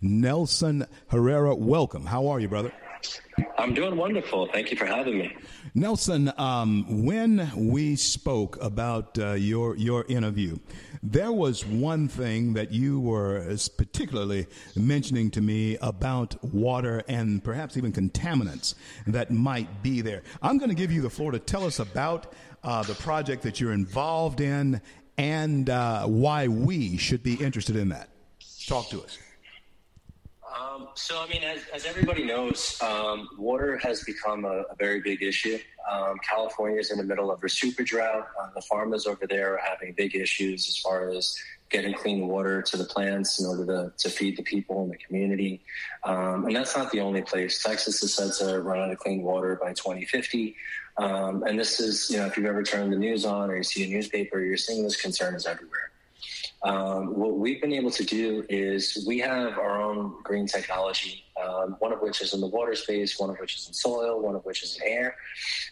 Nelson Herrera, welcome. How are you, brother? I'm doing wonderful. Thank you for having me. Nelson, um, when we spoke about uh, your your interview, there was one thing that you were particularly mentioning to me about water and perhaps even contaminants that might be there. I'm going to give you the floor to tell us about uh, the project that you're involved in and uh, why we should be interested in that. Talk to us. Um, so, I mean, as, as everybody knows, um, water has become a, a very big issue. Um, California is in the middle of a super drought. Uh, the farmers over there are having big issues as far as getting clean water to the plants in order to, to feed the people in the community. Um, and that's not the only place. Texas is said to run out of clean water by 2050. Um, and this is, you know, if you've ever turned the news on or you see a newspaper, you're seeing this concern is everywhere. Um, what we've been able to do is we have our own green technology, um, one of which is in the water space, one of which is in soil, one of which is in air.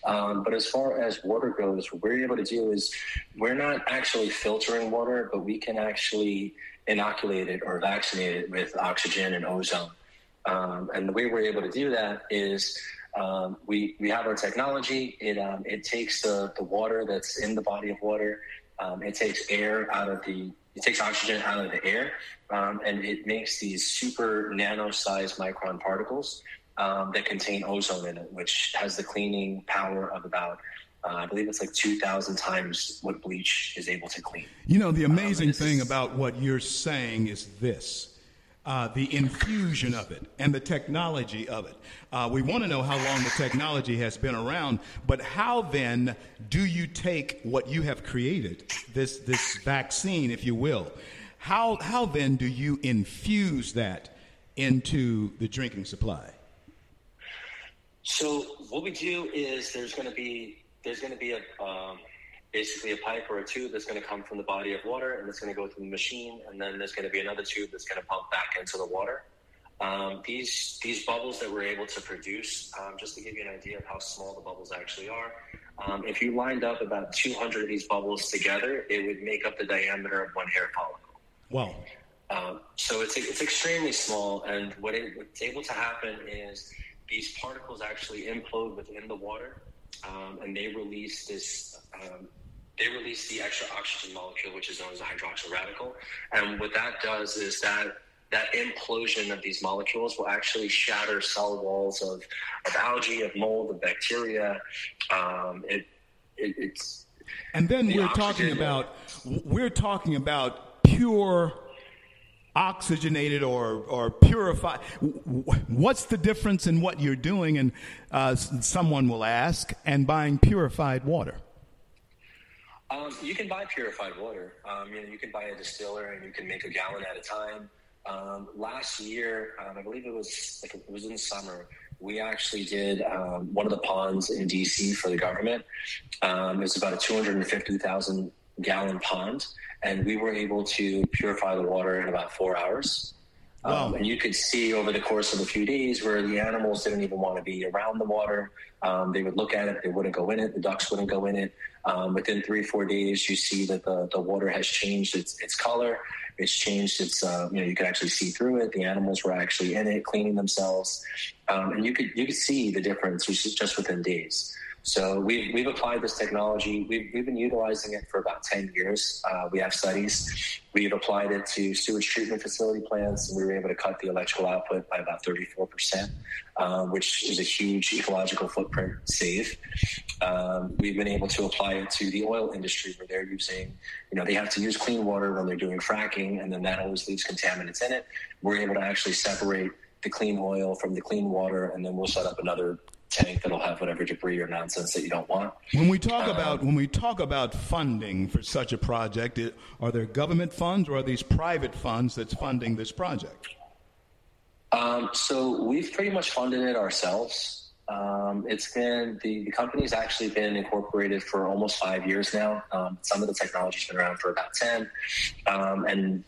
Um, but as far as water goes, what we're able to do is we're not actually filtering water, but we can actually inoculate it or vaccinate it with oxygen and ozone. Um, and the way we're able to do that is um, we, we have our technology. It, um, it takes the, the water that's in the body of water. Um, it takes air out of the it takes oxygen out of the air, um, and it makes these super nano-sized micron particles um, that contain ozone in it, which has the cleaning power of about uh, I believe it's like 2,000 times what bleach is able to clean. You know, the amazing um, thing about what you're saying is this uh, the infusion of it and the technology of it. Uh, we want to know how long the technology has been around, but how then do you take what you have created, this, this vaccine, if you will, how, how then do you infuse that into the drinking supply? So what we do is there's going to be there's going to be a um, basically a pipe or a tube that's going to come from the body of water and it's going to go through the machine, and then there's going to be another tube that's going to pump back into the water. Um, these these bubbles that we're able to produce, um, just to give you an idea of how small the bubbles actually are, um, if you lined up about 200 of these bubbles together, it would make up the diameter of one hair follicle. Wow. Um, so it's it's extremely small, and what it, what's able to happen is these particles actually implode within the water, um, and they release this um, they release the extra oxygen molecule, which is known as a hydroxyl radical. And what that does is that that implosion of these molecules will actually shatter cell walls of, of algae, of mold, of bacteria. Um, it, it, it's and then the we're talking about we're talking about pure oxygenated or, or purified. What's the difference in what you're doing? And uh, someone will ask, and buying purified water. Um, you can buy purified water. Um, you know, you can buy a distiller and you can make a gallon at a time. Um, last year, um, I believe it was like it was in the summer. We actually did um, one of the ponds in DC for the government. Um, it's about a 250,000 gallon pond, and we were able to purify the water in about four hours. Wow. Um, and you could see over the course of a few days where the animals didn't even want to be around the water. Um, they would look at it, they wouldn't go in it, the ducks wouldn't go in it. Um, within three four days, you see that the, the water has changed its, its color. It's changed its, uh, you know, you could actually see through it. The animals were actually in it, cleaning themselves. Um, and you could, you could see the difference which is just within days. So we've, we've applied this technology. We've, we've been utilizing it for about 10 years. Uh, we have studies. We've applied it to sewage treatment facility plants, and we were able to cut the electrical output by about 34%, uh, which is a huge ecological footprint save. Um, we've been able to apply it to the oil industry where they're using, you know, they have to use clean water when they're doing fracking, and then that always leaves contaminants in it. We're able to actually separate the clean oil from the clean water, and then we'll set up another tank that'll have whatever debris or nonsense that you don't want. When we talk um, about when we talk about funding for such a project, it, are there government funds or are these private funds that's funding this project? Um, so we've pretty much funded it ourselves. Um, it's been the, the company's actually been incorporated for almost five years now. Um, some of the technology's been around for about ten, um, and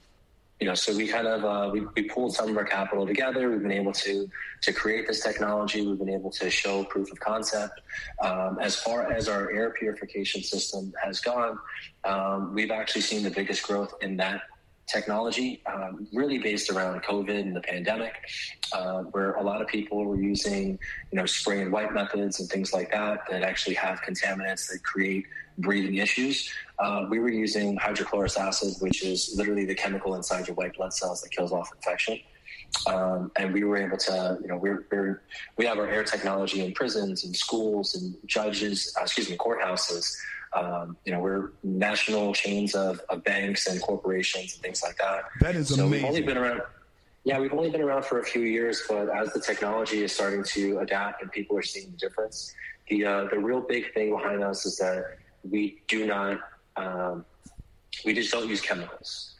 you know, so we kind of uh, we, we pulled some of our capital together. We've been able to to create this technology. We've been able to show proof of concept. Um, as far as our air purification system has gone, um, we've actually seen the biggest growth in that technology, um, really based around COVID and the pandemic, uh, where a lot of people were using, you know, spray and wipe methods and things like that that actually have contaminants that create breathing issues. Uh, we were using hydrochloric acid, which is literally the chemical inside your white blood cells that kills off infection. Um, and we were able to, you know, we're, we're, we have our air technology in prisons and schools and judges, uh, excuse me, courthouses. Um, you know, we're national chains of, of, banks and corporations and things like that. That is so amazing. We've only been around. Yeah, we've only been around for a few years, but as the technology is starting to adapt and people are seeing the difference, the uh, the real big thing behind us is that we do not, um, we just don't use chemicals.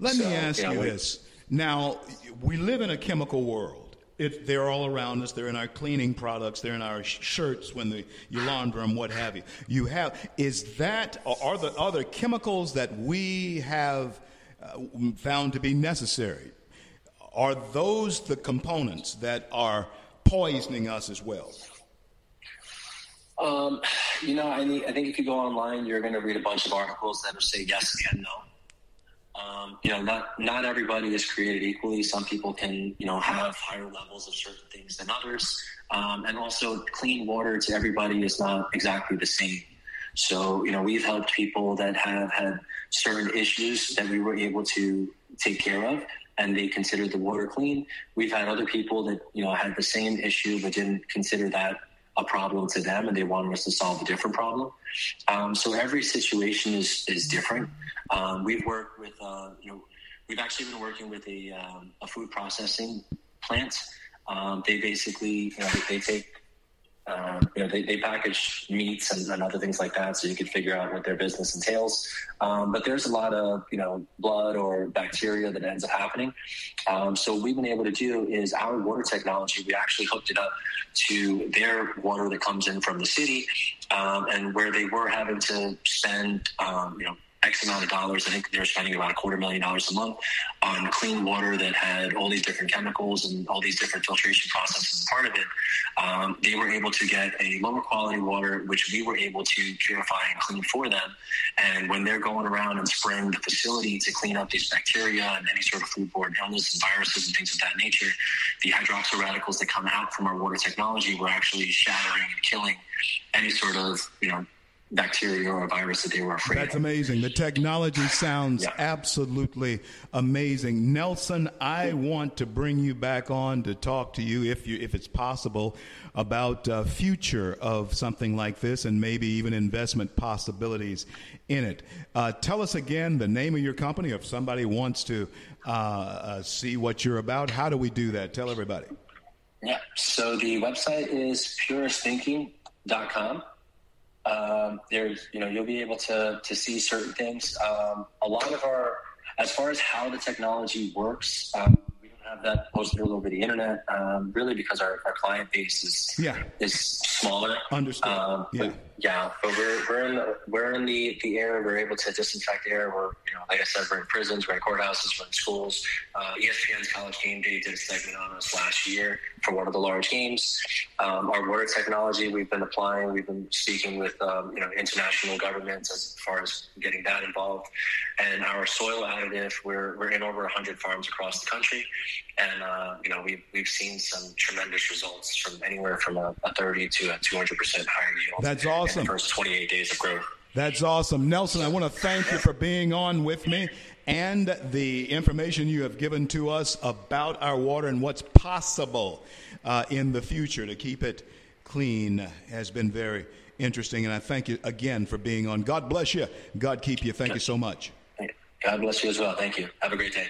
Let so, me ask you, know, you this now, we live in a chemical world. It, they're all around us. They're in our cleaning products. They're in our shirts when the, you launder them, what have you. You have is that are the other chemicals that we have uh, found to be necessary? Are those the components that are poisoning us as well? Um, you know, I, I think if you go online, you're going to read a bunch of articles that will say yes and no. Um, you know, not not everybody is created equally. Some people can, you know, have higher levels of certain things than others, um, and also clean water to everybody is not exactly the same. So, you know, we've helped people that have had certain issues that we were able to take care of, and they considered the water clean. We've had other people that you know had the same issue but didn't consider that a problem to them, and they wanted us to solve a different problem. Um, so every situation is is different. Um, we've worked with, uh, you know, we've actually been working with a, um, a food processing plant. Um, they basically, you know, they take, um, you know, they, they package meats and, and, other things like that, so you can figure out what their business entails. Um, but there's a lot of, you know, blood or bacteria that ends up happening. Um, so what we've been able to do is our water technology. We actually hooked it up to their water that comes in from the city, and where they were having to spend, you know X amount of dollars. I think they're spending about a quarter million dollars a month on clean water that had all these different chemicals and all these different filtration processes part of it. Um, they were able to get a lower quality water, which we were able to purify and clean for them. And when they're going around and spraying the facility to clean up these bacteria and any sort of foodborne illness and viruses and things of that nature, the hydroxyl radicals that come out from our water technology were actually shattering and killing any sort of, you know, bacteria or a virus that they were afraid That's of. amazing. The technology sounds yeah. absolutely amazing. Nelson, I want to bring you back on to talk to you, if you if it's possible, about uh, future of something like this and maybe even investment possibilities in it. Uh, tell us again the name of your company if somebody wants to uh, uh see what you're about. How do we do that? Tell everybody. Yeah. So the website is puristhinking.com um, there's you know you'll be able to to see certain things. Um, a lot of our as far as how the technology works, um, we don't have that posted all over the internet. Um, really, because our, our client base is yeah. is smaller. Understood. Um, yeah. Yeah, but we're we're in the, we're in the the air. We're able to disinfect air. We're you know, like I said, we're in prisons, we're in courthouses, we're in schools. Uh, ESPN's College Game Day did a segment on us last year for one of the large games. Um, our water technology, we've been applying. We've been speaking with um, you know international governments as far as getting that involved. And our soil additive, we're we're in over 100 farms across the country, and uh, you know we've we've seen some tremendous results from anywhere from a, a 30 to a 200 percent higher yield. That's awesome awesome. first 28 days of growth. That's awesome. Nelson, I want to thank you for being on with me and the information you have given to us about our water and what's possible uh, in the future to keep it clean has been very interesting. And I thank you again for being on. God bless you. God keep you. Thank you so much. God bless you as well. Thank you. Have a great day.